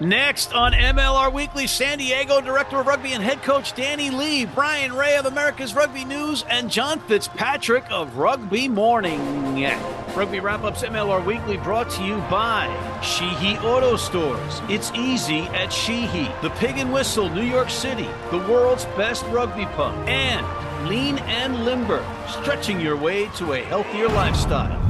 Next on MLR Weekly, San Diego Director of Rugby and Head Coach Danny Lee, Brian Ray of America's Rugby News, and John Fitzpatrick of Rugby Morning. Rugby Wrap Ups MLR Weekly brought to you by Sheehy Auto Stores. It's easy at Sheehy, the Pig and Whistle, New York City, the world's best rugby pub, and Lean and Limber, stretching your way to a healthier lifestyle.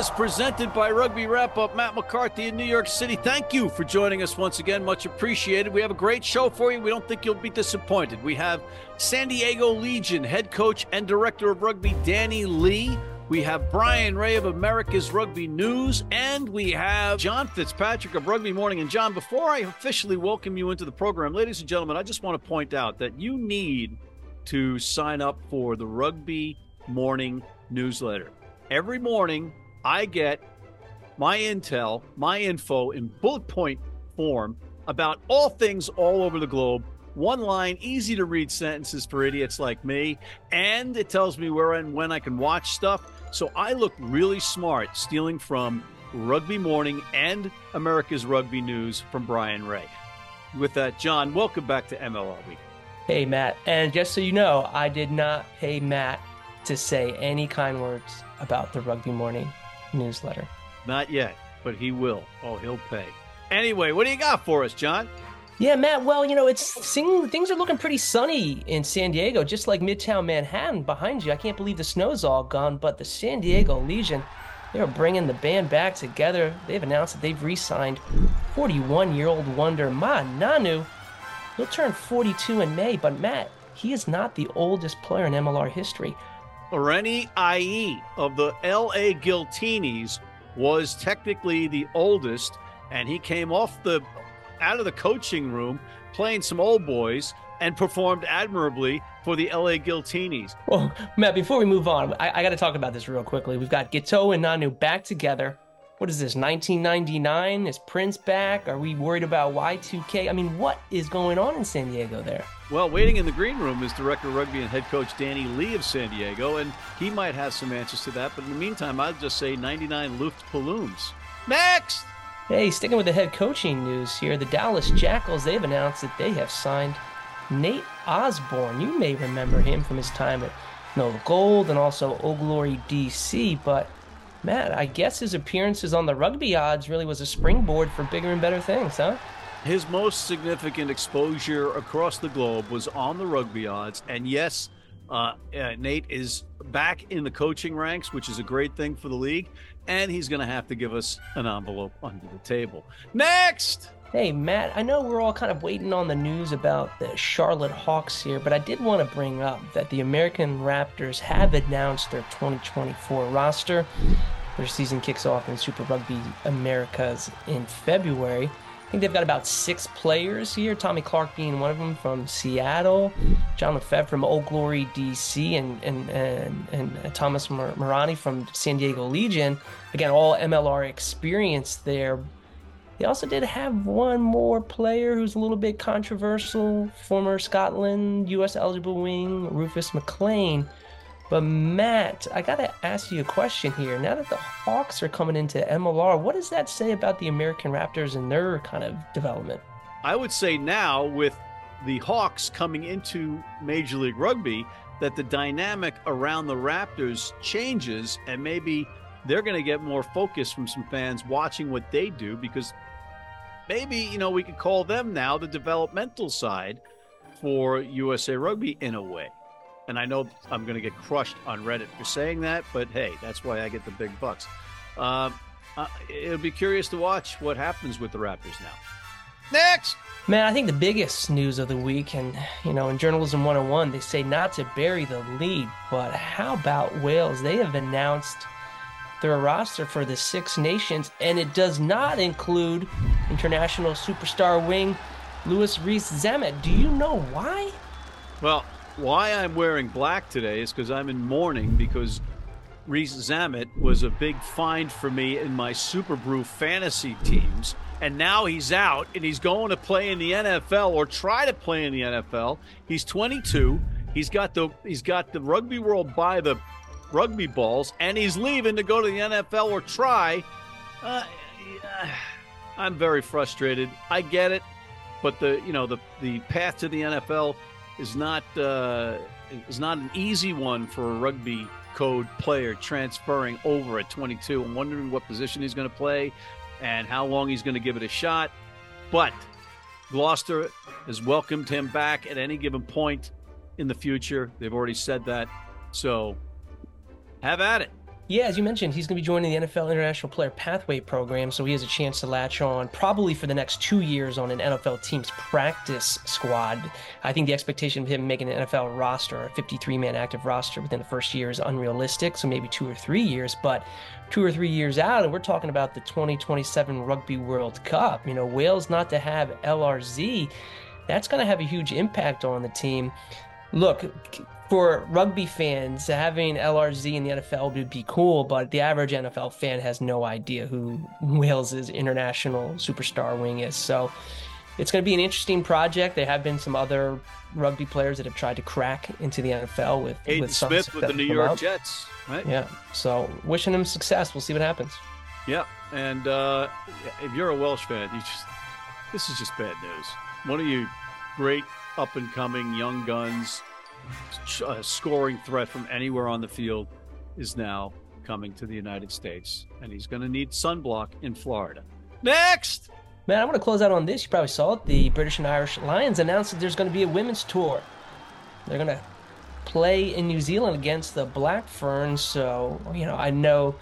As presented by Rugby Wrap Up. Matt McCarthy in New York City. Thank you for joining us once again. Much appreciated. We have a great show for you. We don't think you'll be disappointed. We have San Diego Legion head coach and director of rugby Danny Lee. We have Brian Ray of America's Rugby News, and we have John Fitzpatrick of Rugby Morning. And John, before I officially welcome you into the program, ladies and gentlemen, I just want to point out that you need to sign up for the Rugby Morning newsletter. Every morning, I get my intel, my info in bullet point form about all things all over the globe. One line, easy to read sentences for idiots like me. And it tells me where and when I can watch stuff. So I look really smart stealing from Rugby Morning and America's Rugby News from Brian Ray. With that, John, welcome back to MLR Week. Hey, Matt. And just so you know, I did not pay Matt to say any kind words about the Rugby Morning newsletter. Not yet, but he will. Oh, he'll pay. Anyway, what do you got for us, John? Yeah, Matt. Well, you know, it's seeing things are looking pretty sunny in San Diego, just like Midtown Manhattan behind you. I can't believe the snow's all gone, but the San Diego Legion, they are bringing the band back together. They've announced that they've re-signed 41-year-old wonder Ma'a Nonu. He'll turn 42 in May, but Matt, he is not the oldest player in MLR history. Reni IE of the LA Giltinis was technically the oldest, and he came off the out of the coaching room playing some old boys and performed admirably for the LA Giltinis. Well, Matt, before we move on, I, I got to talk about this real quickly. We've got Giteau and Nonu back together. What is this, 1999? Is Prince back? Are we worried about Y2K? I mean, what is going on in San Diego there? Well, waiting in the green room is Director of Rugby and Head Coach Danny Lee of San Diego, and he might have some answers to that. But in the meantime, I'd just say 99 Luftballons. Next! Hey, sticking with the head coaching news here, the Dallas Jackals, they've announced that they have signed Nate Osborne. You may remember him from his time at NOLA Gold and also Old Glory DC, but Matt, I guess his appearances on the rugby odds really was a springboard for bigger and better things, huh? His most significant exposure across the globe was on the rugby odds. And yes, uh, uh, Nate is back in the coaching ranks, which is a great thing for the league. And he's going to have to give us an envelope under the table. Next! Hey, Matt, I know we're all kind of waiting on the news about the Charlotte Hawks here, but I did want to bring up that the American Raptors have announced their 2024 roster. Their season kicks off in Super Rugby Americas in February. I think they've got about six players here. Tommy Clark being one of them from Seattle, John Lefebvre from Old Glory, DC, and and and, and uh, Thomas Marani from San Diego Legion. Again, all MLR experience there. They also did have one more player who's a little bit controversial, former Scotland U.S. eligible wing Rufus McLean. But Matt, I gotta ask you a question here. Now that the Hawks are coming into MLR, what does that say about the American Raptors and their kind of development? I would say now with the Hawks coming into Major League Rugby, that the dynamic around the Raptors changes and maybe they're going to get more focus from some fans watching what they do because maybe, you know, we could call them now the developmental side for USA Rugby in a way. And I know I'm going to get crushed on Reddit for saying that, but hey, that's why I get the big bucks. Um, uh, it'll be curious to watch what happens with the Raptors now. Next! Man, I think the biggest news of the week, and you know, in Journalism 101, they say not to bury the lead, but how about Wales? They have announced their roster for the Six Nations, and it does not include international superstar wing Louis Rees Zammit. Do you know why? Well, why I'm wearing black today is because I'm in mourning because Rees Zammit was a big find for me in my Superbru fantasy teams. And now he's out and he's going to play in the NFL or try to play in the NFL. He's 22. He's got the he's got the rugby world by the rugby balls, and he's leaving to go to the NFL or try. Uh, I'm very frustrated. I get it, but the you know the the path to the NFL is not uh, is not an easy one for a rugby code player transferring over at 22. I'm wondering what position he's going to play and how long he's going to give it a shot. But Gloucester has welcomed him back at any given point in the future. They've already said that. So have at it. Yeah, as you mentioned, he's going to be joining the NFL International Player Pathway Program, so he has a chance to latch on probably for the next two years on an NFL team's practice squad. I think the expectation of him making an NFL roster, a 53 man active roster within the first year, is unrealistic, so maybe two or three years, but two or three years out, and we're talking about the 2027 Rugby World Cup. You know, Wales not to have LRZ, that's going to have a huge impact on the team. Look, for rugby fans, having LRZ in the NFL would be cool, but the average NFL fan has no idea who Wales's international superstar wing is. So it's going to be an interesting project. There have been some other rugby players that have tried to crack into the NFL with Hayden with Smith with the New York Jets, right? Yeah. So wishing him success. We'll see what happens. Yeah, and uh, if you're a Welsh fan, you just this is just bad news. One of you great up and coming young guns a uh, scoring threat from anywhere on the field is now coming to the United States, and he's going to need sunblock in Florida. Next! Man, I want to close out on this. You probably saw it. The British and Irish Lions announced that there's going to be a women's tour. They're going to play in New Zealand against the Black Ferns. So, you know, I know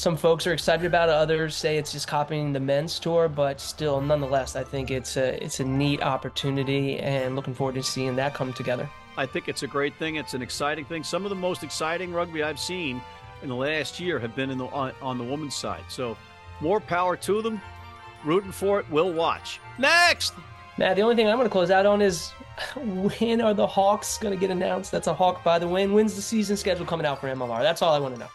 some folks are excited about it. Others say it's just copying the men's tour, but still, nonetheless, I think it's a it's a neat opportunity, and looking forward to seeing that come together. I think it's a great thing. It's an exciting thing. Some of the most exciting rugby I've seen in the last year have been in the on, on the women's side. So more power to them. Rooting for it. We'll watch. Next. Now, the only thing I'm going to close out on is when are the Hawks going to get announced? That's a Hawk, by the way. When's the season schedule coming out for MLR? That's all I want to know.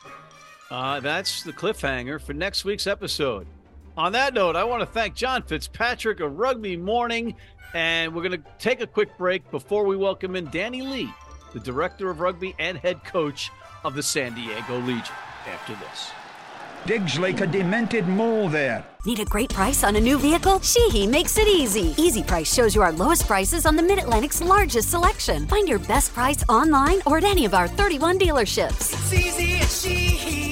Uh, that's the cliffhanger for next week's episode. On that note, I want to thank John Fitzpatrick of Rugby Morning and we're going to take a quick break before we welcome in Danny Lee, the director of rugby and head coach of the San Diego Legion, after this. Digs like a demented mole there. Need a great price on a new vehicle? Sheehy makes it easy. Easy Price shows you our lowest prices on the Mid Atlantic's largest selection. Find your best price online or at any of our 31 dealerships. It's easy at Sheehy.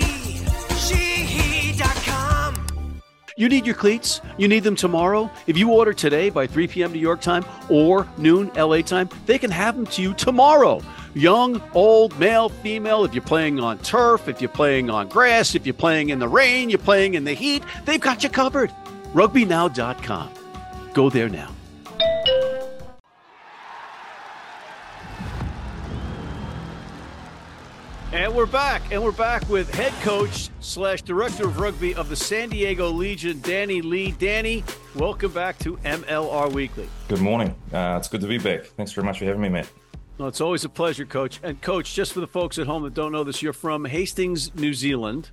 You need your cleats? You need them tomorrow? If you order today by 3 p.m. New York time or noon LA time, they can have them to you tomorrow. Young, old, male, female, if you're playing on turf, if you're playing on grass, if you're playing in the rain, you're playing in the heat, they've got you covered. RugbyNow.com. Go there now. And we're back, and we're back with head coach slash director of rugby of the San Diego Legion, Danny Lee. Danny, welcome back to MLR Weekly. Good morning. Uh, it's good to be back. Thanks very much for having me, Matt. Well, it's always a pleasure, Coach. And Coach, just for the folks at home that don't know this, you're from Hastings, New Zealand.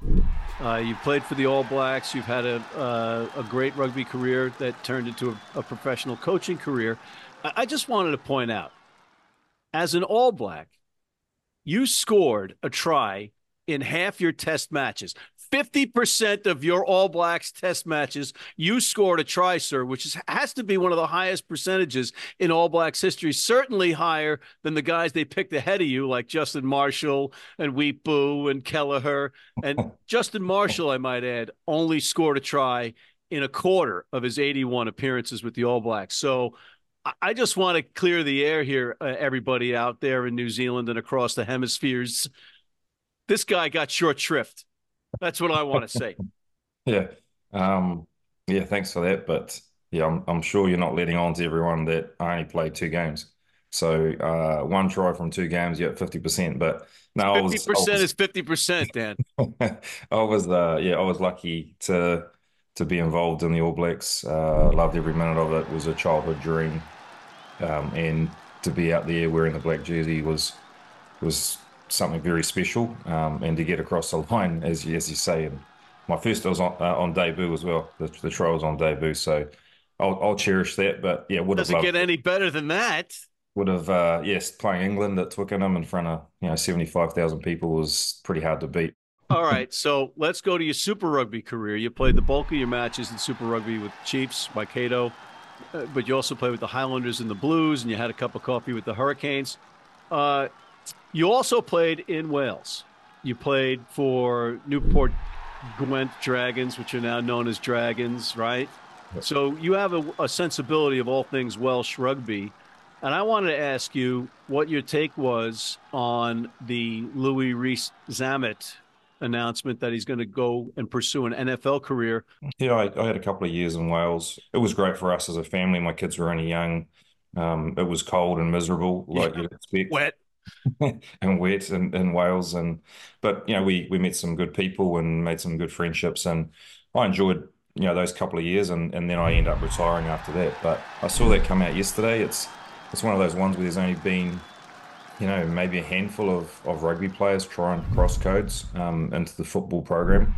Uh, you played for the All Blacks. You've had a uh, a great rugby career that turned into a, a professional coaching career. I, I just wanted to point out, as an All Black, you scored a try in half your test matches. 50% of your All Blacks test matches, you scored a try, sir, which is, has to be one of the highest percentages in All Blacks history, certainly higher than the guys they picked ahead of you, like Justin Marshall and Weepu and Kelleher. And Justin Marshall, I might add, only scored a try in a quarter of his 81 appearances with the All Blacks. So I just want to clear the air here, uh, everybody out there in New Zealand and across the hemispheres. This guy got short shrift. That's what I want to say. yeah. Um, yeah, thanks for that. But yeah, I'm, I'm sure you're not letting on to everyone that I only played two games. So uh, one try from two games, you're at 50%. But no, 50% was, was, is 50%, Dan. I was, uh, yeah, I was lucky to to be involved in the All Blacks. Uh, loved every minute of it. it was a childhood dream, um, and to be out there wearing the black jersey was was something very special, um, and to get across the line, as you, as you say, and my first was on, uh, on debut as well. The, the trial was on debut, so I'll, I'll cherish that. But yeah, would have Doesn't loved get any better than that. would have uh, yes playing England at Twickenham in front of you know seventy five thousand people was pretty hard to beat. All right, so let's go to your Super Rugby career. You played the bulk of your matches in Super Rugby with Chiefs, Waikato, uh, but you also played with the Highlanders and the Blues, and you had a cup of coffee with the Hurricanes. Uh, you also played in Wales. You played for Newport Gwent Dragons, which are now known as Dragons, right? So you have a, a sensibility of all things Welsh rugby. And I wanted to ask you what your take was on the Louis Rees Zammit announcement that he's going to go and pursue an NFL career. Yeah, I, I had a couple of years in Wales. It was great for us as a family. My kids were only young. Um, it was cold and miserable, like you'd expect. Wet. and wet in, in Wales and but you know we we met some good people and made some good friendships and I enjoyed you know those couple of years and, and then I end up retiring after that but I saw that come out yesterday it's it's one of those ones where there's only been you know maybe a handful of, of rugby players try and cross codes um, into the football program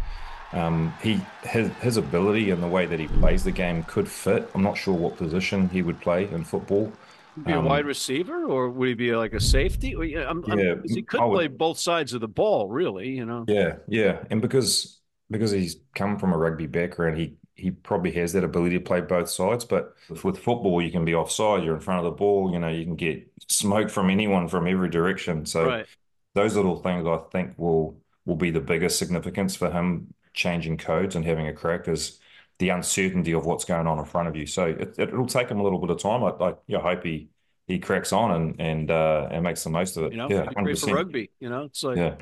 um, he his, his ability and the way that he plays the game could fit I'm not sure what position he would play in football Be a Um, wide receiver, or would he be like a safety? Well, yeah, I'm, I'm- he could would- play both sides of the ball, really. You know. Yeah, yeah, and because because he's come from a rugby background, he he probably has that ability to play both sides. But with, football, you can be offside, you're in front of the ball, you know, you can get smoke from anyone from every direction. So Right. those little things I think will will be the biggest significance for him changing codes and having a crack is the uncertainty of what's going on in front of you. So it, it, will take him a little bit of time. I, I you know, hope he he cracks on and and uh, and makes the most of it. You know, yeah, great for rugby. You know, it's like Yeah.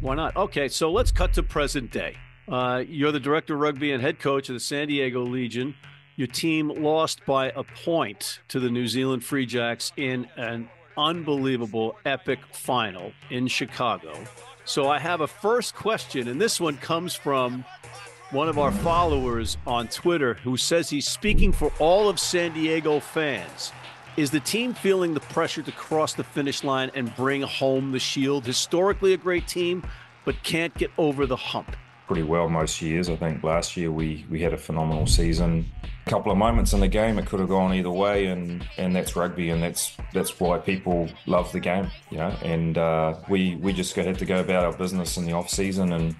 why not? Okay, so let's cut to present day. Uh, you're the director of rugby and head coach of the San Diego Legion. Your team lost by a point to the New Zealand Free Jacks in an unbelievable, epic final in Chicago. So I have a first question, and this one comes from one of our followers on Twitter who says he's speaking for all of San Diego fans. Is the team feeling the pressure to cross the finish line and bring home the shield? Historically, a great team, but can't get over the hump. Pretty well most years. I think last year we we had a phenomenal season. A couple of moments in the game it could have gone either way, and and that's rugby, and that's that's why people love the game, you know. And uh, we we just had to go about our business in the off season and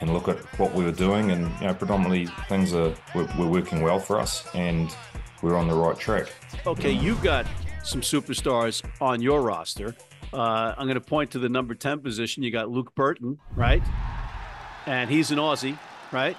and look at what we were doing, and you know, predominantly things are were, were working well for us, and we're on the right track. Okay, you've got some superstars on your roster. Uh, I'm going to point to the number 10 position. You got Luke Burton, right? And he's an Aussie, right?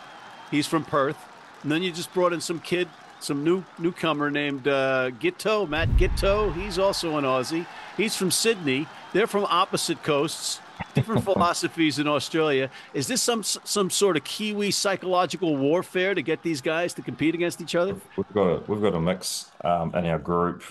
He's from Perth. And then you just brought in some kid, some new newcomer named uh, Giteau, Matt Giteau. He's also an Aussie. He's from Sydney. They're from opposite coasts, different philosophies in Australia. Is this some some sort of Kiwi psychological warfare to get these guys to compete against each other? We've got a we've got a mix um, in our group,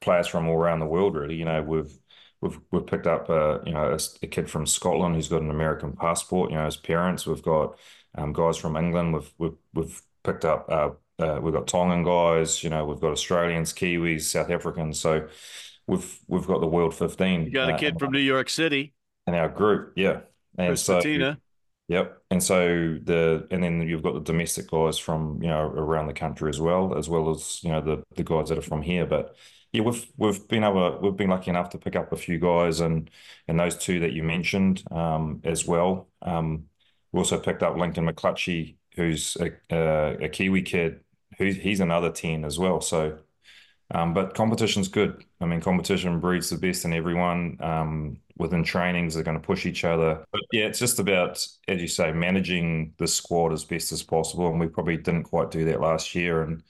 players from all around the world. Really, you know, we've we've we've picked up uh, you know a, a kid from Scotland who's got an American passport. You know, his parents. We've got um, guys from England. We've we've we've picked up. Uh, uh, we've got Tongan guys. You know, we've got Australians, Kiwis, South Africans. So we've we've got the world fifteen. You got a uh, kid from New York City, in our group. Yeah, and Chris so. Patina. Yep. And so the and then you've got the domestic guys from, you know, around the country as well, as well as, you know, the the guys that are from here. But yeah, we've we've been able we've been lucky enough to pick up a few guys and and those two that you mentioned um as well. Um we also picked up Lincoln McClutchie, who's a a, a Kiwi kid, who's he's another 10 as well. So um, but competition's good. I mean, competition breeds the best in everyone. Um, within trainings, they're going to push each other. But yeah, it's just about, as you say, managing the squad as best as possible. And we probably didn't quite do that last year. And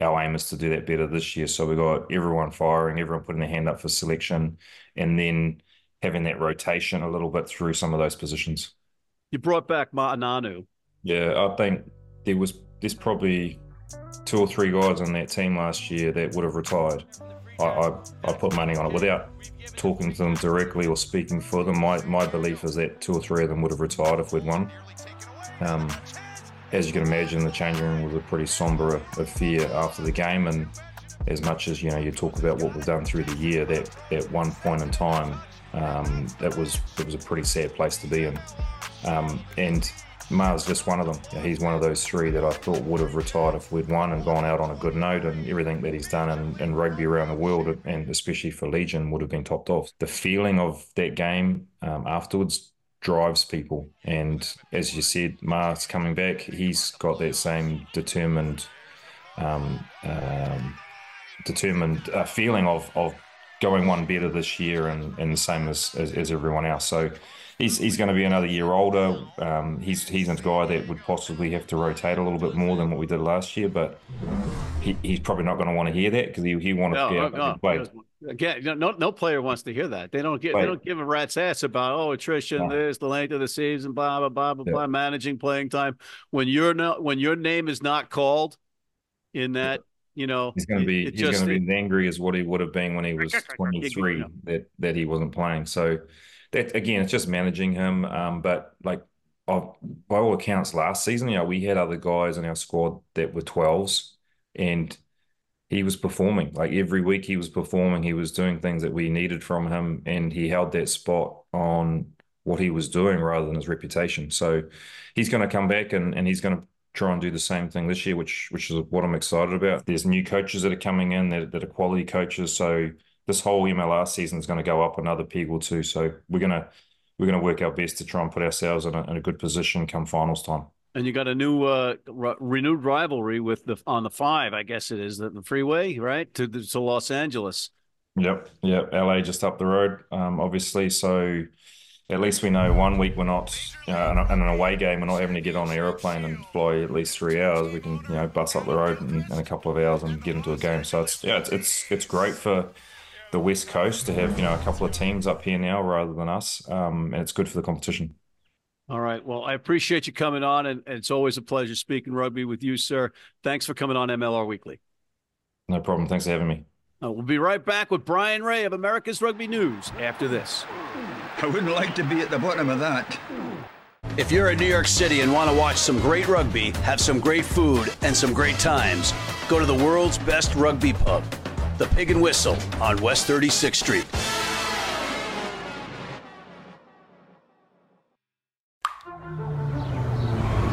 our aim is to do that better this year. So we got everyone firing, everyone putting their hand up for selection, and then having that rotation a little bit through some of those positions. You brought back Ma'a Nonu. Yeah, I think there was there's probably two or three guys on that team last year that would have retired. I, I, I put money on it without talking to them directly or speaking for them. My my belief is that two or three of them would have retired if we'd won. Um, as you can imagine, the changing room was a pretty somber affair after the game, and as much as you know, you talk about what we've done through the year, that at one point in time, um, it was it was a pretty sad place to be in. Um, and Ma's just one of them. He's one of those three that I thought would have retired if we'd won and gone out on a good note, and everything that he's done in, in rugby around the world, and especially for Legion, would have been topped off. The feeling of that game um, afterwards drives people, and as you said, Ma's coming back. He's got that same determined, um, um, determined uh, feeling of of going one better this year, and, and the same as, as, as everyone else. So he's he's going to be another year older. Um, he's he's a guy that would possibly have to rotate a little bit more than what we did last year, but he, he's probably not going to want to hear that because he, he wanted No, to be no, able to no. play. Again, no, no, player wants to hear that. They don't get, they don't give a rat's ass about oh attrition, No. this, the length of the season, blah blah blah blah Yeah. blah, managing playing time. When you're not, when your name is not called in that, you know, He's going to be he's just- to be as angry as what he would have been when he was 23 that that he wasn't playing. So that again, it's just managing him. Um, but like by all accounts, last season, you know, we had other guys in our squad that were 12s, and he was performing. Like every week, he was performing. He was doing things that we needed from him, and he held that spot on what he was doing rather than his reputation. So he's going to come back and, and he's going to try and do the same thing this year, which which is what I'm excited about. There's new coaches that are coming in that, that are quality coaches. So this whole MLR season is going to go up another peg or two. So we're gonna we're gonna work our best to try and put ourselves in a, in a good position come finals time. And you got a new uh, renewed rivalry with the on the five, I guess it is the, the freeway, right to the, to Los Angeles. Yep, yep. LA just up the road, um, obviously. So at least we know one week we're not uh, in, in an away game. We're not having to get on an aeroplane and fly at least three hours. We can you know bus up the road in, in a couple of hours and get into a game. So it's yeah, it's it's it's great for the West Coast to have you know a couple of teams up here now rather than us, um, and it's good for the competition. All right. Well, I appreciate you coming on, and, and it's always a pleasure speaking rugby with you, sir. Thanks for coming on MLR Weekly. No problem. Thanks for having me. Uh, we'll be right back with Brian Ray of America's Rugby News after this. I wouldn't like to be at the bottom of that. If you're in New York City and want to watch some great rugby, have some great food, and some great times, go to the world's best rugby pub, the Pig and Whistle on West 36th Street.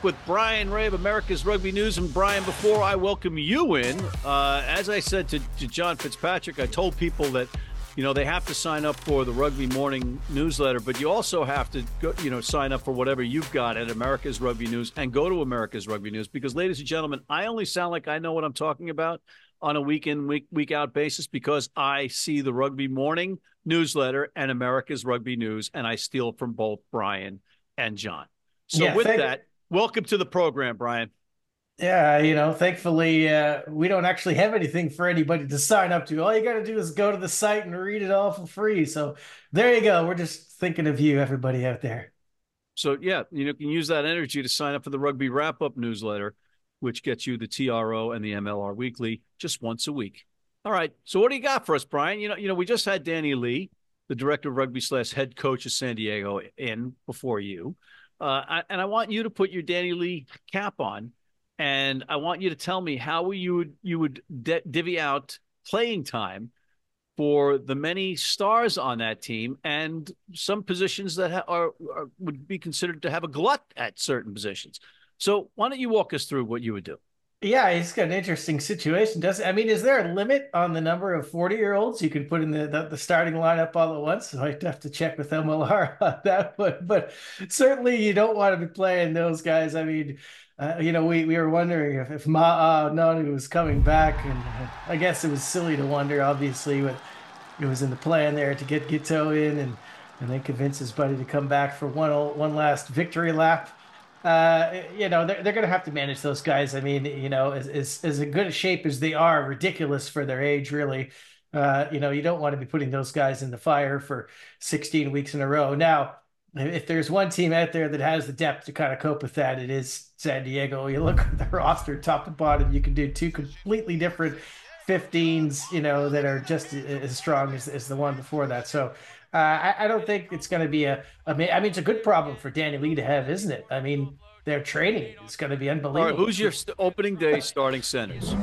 Back with Brian Ray of America's Rugby News. And Brian, before I welcome you in, uh, as I said to, to John Fitzpatrick, I told people that you know they have to sign up for the Rugby Morning newsletter, but you also have to go, you know sign up for whatever you've got at America's Rugby News and go to America's Rugby News because, ladies and gentlemen, I only sound like I know what I'm talking about on a week in week week out basis because I see the Rugby Morning newsletter and America's Rugby News, and I steal from both Brian and John. So Yeah, with that, welcome to the program, Brian. Yeah, you know, thankfully, uh, we don't actually have anything for anybody to sign up to. All you got to do is go to the site and read it all for free. So there you go. We're just thinking of you, everybody out there. So yeah, you know, you can use that energy to sign up for the Rugby Wrap Up newsletter, which gets you the TRO and the MLR Weekly just once a week. All right. So what do you got for us, Brian? You know, you know, we just had Danny Lee, the director of rugby slash head coach of San Diego, in before you, uh, I, and I want you to put your Danny Lee cap on, and I want you to tell me how you would you would d- divvy out playing time for the many stars on that team and some positions that ha- are, are would be considered to have a glut at certain positions. So why don't you walk us through what you would do? Yeah, it's got an interesting situation. Does I mean, is there a limit on the number of 40 year olds you can put in the, the, the starting lineup all at once? I'd have to check with MLR on that one. But certainly you don't want to be playing those guys. I mean, uh, you know, we, we were wondering if, if Ma'a Nonu was coming back. And uh, I guess it was silly to wonder, obviously, but it was in the plan there to get Giteau in and, and then convince his buddy to come back for one one last victory lap uh, you know, they're, they're going to have to manage those guys. I mean, you know, as, as, as good a shape as they are, ridiculous for their age, really. Uh, you know, you don't want to be putting those guys in the fire for 16 weeks in a row. Now, if there's one team out there that has the depth to kind of cope with that, it is San Diego. You look at the roster top to bottom, you can do two completely different 15s, you know, that are just as strong as, as the one before that. So uh, I, I, don't think it's going to be a, a. I mean, it's a good problem for Danny Lee to have, isn't it? I mean, their training is going to be unbelievable. Right, who's your st- opening day starting centers?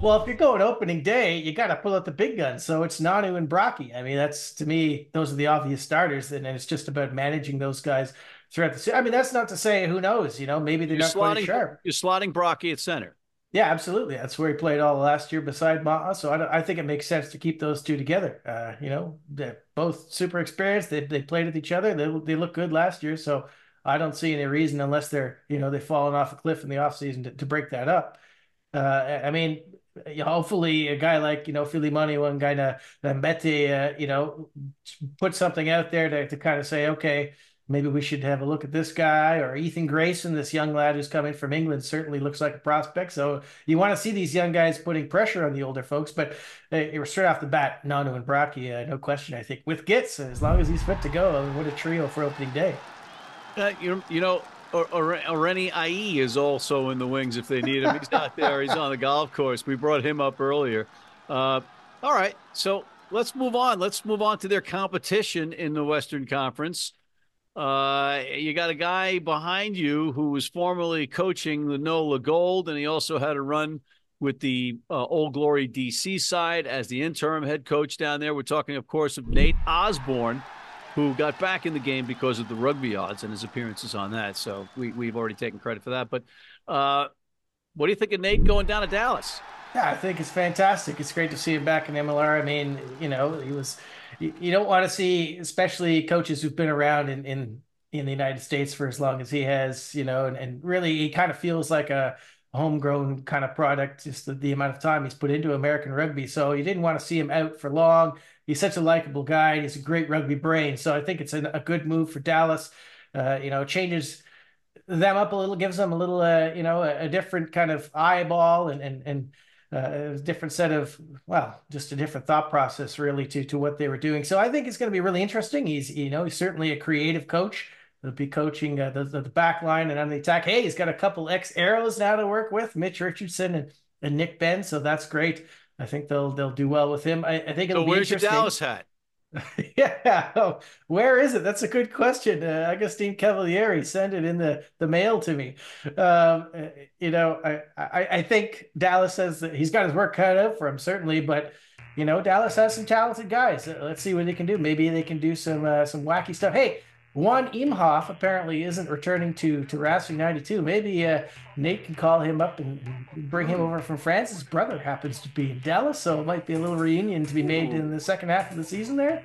Well, if you're going opening day, you got to pull out the big guns. So it's Nonu and Brockie. I mean, that's to me, those are the obvious starters, and it's just about managing those guys throughout the. season. I mean, that's not to say who knows. You know, maybe they're you're not slotting, quite sharp. You're slotting Brockie at center. Yeah, absolutely. That's where he played all last year beside Ma'a. So I, I think it makes sense to keep those two together. Uh, you know, they're both super experienced. They, they played with each other. They, they look good last year. So I don't see any reason unless they're, you know, they've fallen off a cliff in the offseason to, to break that up. Uh, I mean, hopefully a guy like, you know, Philly Money, one guy, Mbete, uh, you know, put something out there to, to kind of say, okay, maybe we should have a look at this guy or Ethan Grayson, this young lad who's coming from England, certainly looks like a prospect. So you want to see these young guys putting pressure on the older folks. But uh, straight off the bat, Nonu and Brockie, uh, no question, I think, with Gitz, as long as he's fit to go, what a trio for opening day. Uh, you, you know, or, or, Reni Ai is also in the wings if they need him. He's not there. He's on the golf course. We brought him up earlier. Uh, all right. So let's move on. Let's move on to their competition in the Western Conference. Uh, you got a guy behind you who was formerly coaching the NOLA Gold, and he also had a run with the uh, Old Glory DC side as the interim head coach down there. We're talking, of course, of Nate Osborne, who got back in the game because of the rugby odds and his appearances on that. So we, we've already taken credit for that. But uh, what do you think of Nate going down to Dallas? Yeah, I think it's fantastic. It's great to see him back in MLR. I mean, you know, he was you, don't want to see, especially coaches who've been around in, in in the United States for as long as he has, you know, and, and really he kind of feels like a homegrown kind of product, just the, the amount of time he's put into American rugby. So you didn't want to see him out for long. He's such a likable guy. He's a great rugby brain. So I think it's a, a good move for Dallas. Uh, you know, changes them up a little, gives them a little, uh, you know, a, a different kind of eyeball and and and uh, a different set of well just a different thought process really to to what they were doing. So i think it's going to be really interesting. He's you know he's certainly a creative coach. He'll be coaching uh, the, the back line and on the attack hey he's got a couple ex arrows now to work with mitch richardson and, and nick Ben, so that's great. I think they'll they'll do well with him. I, I think it'll be interesting so be where's your dallas hat yeah. Where is it? That's a good question. Uh, Agustin Cavalieri sent it in the, the mail to me. Um, you know, I, I, I think Dallas says that he's got his work cut out for him, certainly, but you know, Dallas has some talented guys. Let's see what they can do. Maybe they can do some uh, some wacky stuff. Hey, Juan Imhoff apparently isn't returning to to Racing 92. Maybe uh, Nate can call him up and bring him over from France. His brother happens to be in Dallas, so it might be a little reunion to be made in the second half of the season there.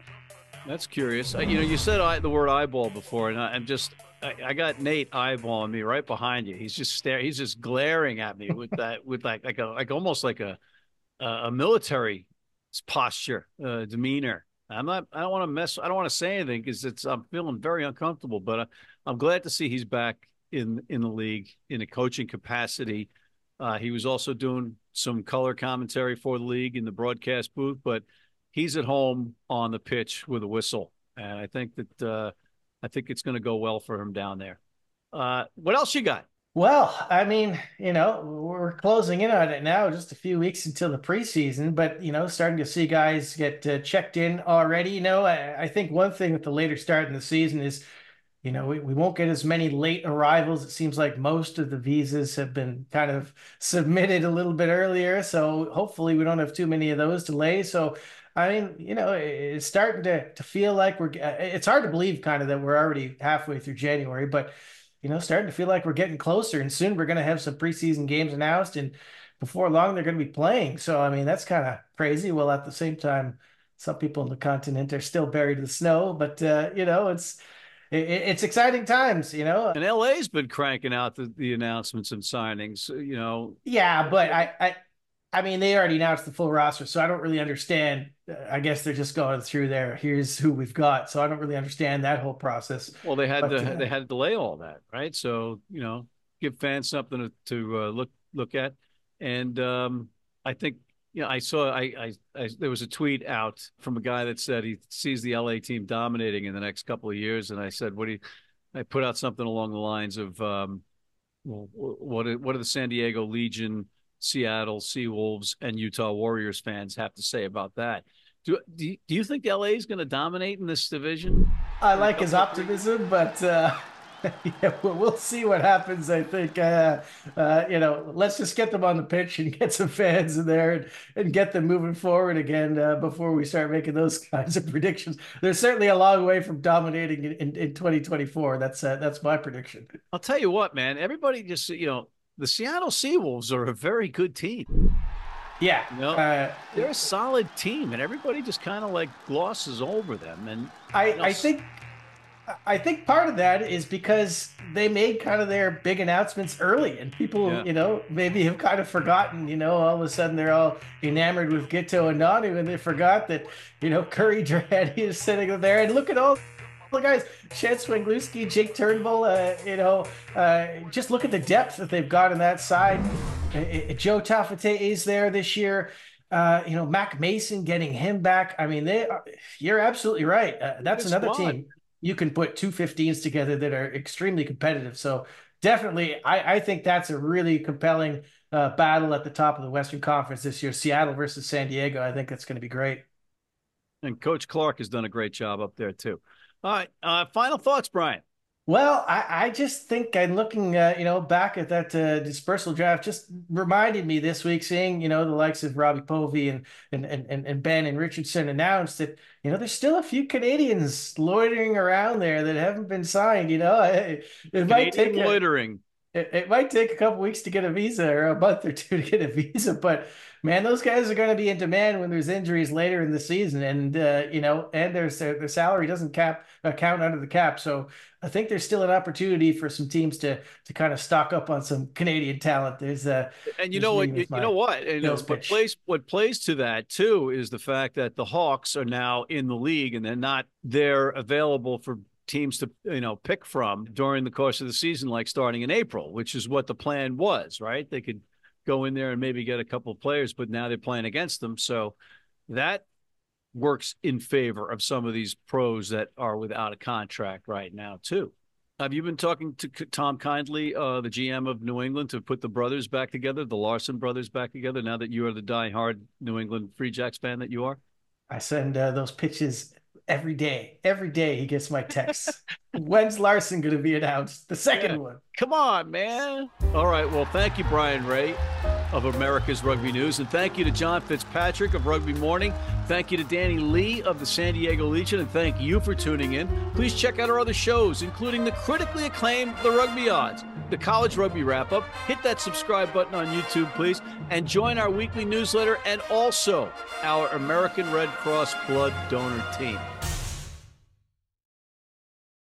That's curious. You know, you said I, the word eyeball before, and I, am just I, I, got Nate eyeballing me right behind you. He's just staring. He's just glaring at me with that with like like a like almost like a a military posture, uh, demeanor. I'm not. I don't want to mess. I don't want to say anything because it's. I'm feeling very uncomfortable. But I, I'm glad to see he's back in in the league in a coaching capacity. Uh, he was also doing some color commentary for the league in the broadcast booth, but he's at home on the pitch with a whistle, and I think that uh, I think it's going to go well for him down there. Uh, what else you got? Well, I mean, you know, we're closing in on it now, just a few weeks until the preseason, but, you know, starting to see guys get uh, checked in already. You know, I, I, think one thing with the later start in the season is, you know, we, we won't get as many late arrivals. It seems like most of the visas have been kind of submitted a little bit earlier. So hopefully we don't have too many of those delays. So, I mean, you know, it's starting to, to feel like we're, it's hard to believe kind of that we're already halfway through January, but you know, starting to feel like we're getting closer, and soon we're going to have some preseason games announced, and before long they're going to be playing. So I mean, that's kind of crazy. Well, at the same time, some people in the continent are still buried in the snow, but uh, you know, it's it's exciting times, you know. And LA's been cranking out the, the announcements and signings, you know. Yeah, but I, I I mean, they already announced the full roster, so I don't really understand. Uh, I guess they're just going through there. Here's who we've got, so I don't really understand that whole process. Well, they had But, to uh, they had to delay all that, right? So you know, give fans something to, to uh, look look at, and um, I think you know I saw I, I I there was a tweet out from a guy that said he sees the LA team dominating in the next couple of years, and I said, what do you? I put out something along the lines of, um, well, what what are the San Diego Legion? Seattle Seawolves and Utah Warriors fans have to say about that. Do do you, do you think LA is going to dominate in this division? I like his optimism, but uh, yeah, we'll, we'll see what happens. I think uh, uh, you know, let's just get them on the pitch and get some fans in there and, and get them moving forward again uh, before we start making those kinds of predictions. They're certainly a long way from dominating in, in, in 2024. That's uh, that's my prediction. I'll tell you what, man. Everybody just you know the Seattle Seawolves are a very good team. Yeah, You know, uh, they're a solid team, and everybody just kind of like glosses over them. And I, you know, I think I think part of that is because they made kind of their big announcements early, and people, Yeah. you know, maybe have kind of forgotten. You know, all of a sudden they're all enamored with Giteau and Nonu, and they forgot that you know Curry Durant is sitting there, and look at all the guys: Chad Swangluski, Jake Turnbull. Uh, you know, uh, just look at the depth that they've got on that side. Uh, uh, Joe Tafate is there this year. Uh, you know, Mac Mason getting him back. I mean, they. Are, you're absolutely right. Uh, that's Good another squad. team you can put two 15s together that are extremely competitive. So definitely, I, I think that's a really compelling uh, battle at the top of the Western Conference this year. Seattle versus San Diego. I think that's going to be great. and Coach Clark has done a great job up there too. All right, uh, final thoughts, Brian. Well, I, I just think I'm looking, uh, you know, back at that uh, dispersal draft. Just reminded me this week, seeing you know the likes of Robbie Povey and and and and Ben and Richardson announced that you know there's still a few Canadians loitering around there that haven't been signed. You know, it, it might take a, loitering. It, it might take a couple weeks to get a visa or a month or two to get a visa, but man, those guys are going to be in demand when there's injuries later in the season, and uh, you know, and there's their, their salary doesn't cap account under the cap, so I think there's still an opportunity for some teams to to kind of stock up on some Canadian talent. There's a And you know what? You, you know what? And, uh, what plays what plays to that too is the fact that the Hawks are now in the league and they're not there available for teams to you know pick from during the course of the season, like starting in April, which is what the plan was. Right? They could go in there and maybe get a couple of players, but now they're playing against them, so that works in favor of some of these pros that are without a contract right now too. Have you been talking to Tom Kindly, uh, the GM of New England, to put the brothers back together, the Larson brothers back together? Now that you are the diehard New England Free Jacks fan that you are, I send uh, those pitches every day. Every day he gets my texts. When's Larson going to be announced? The second Yeah. one. come on, man! All right, well, thank you, Brian Ray of America's Rugby News, and thank you to John Fitzpatrick of Rugby Morning. Thank you to Danny Lee of the San Diego Legion, and thank you for tuning in. Please check out our other shows, including the critically acclaimed The Rugby Odds, the College Rugby Wrap Up. Hit that subscribe button on YouTube, please, and join our weekly newsletter and also our American Red Cross Blood Donor Team.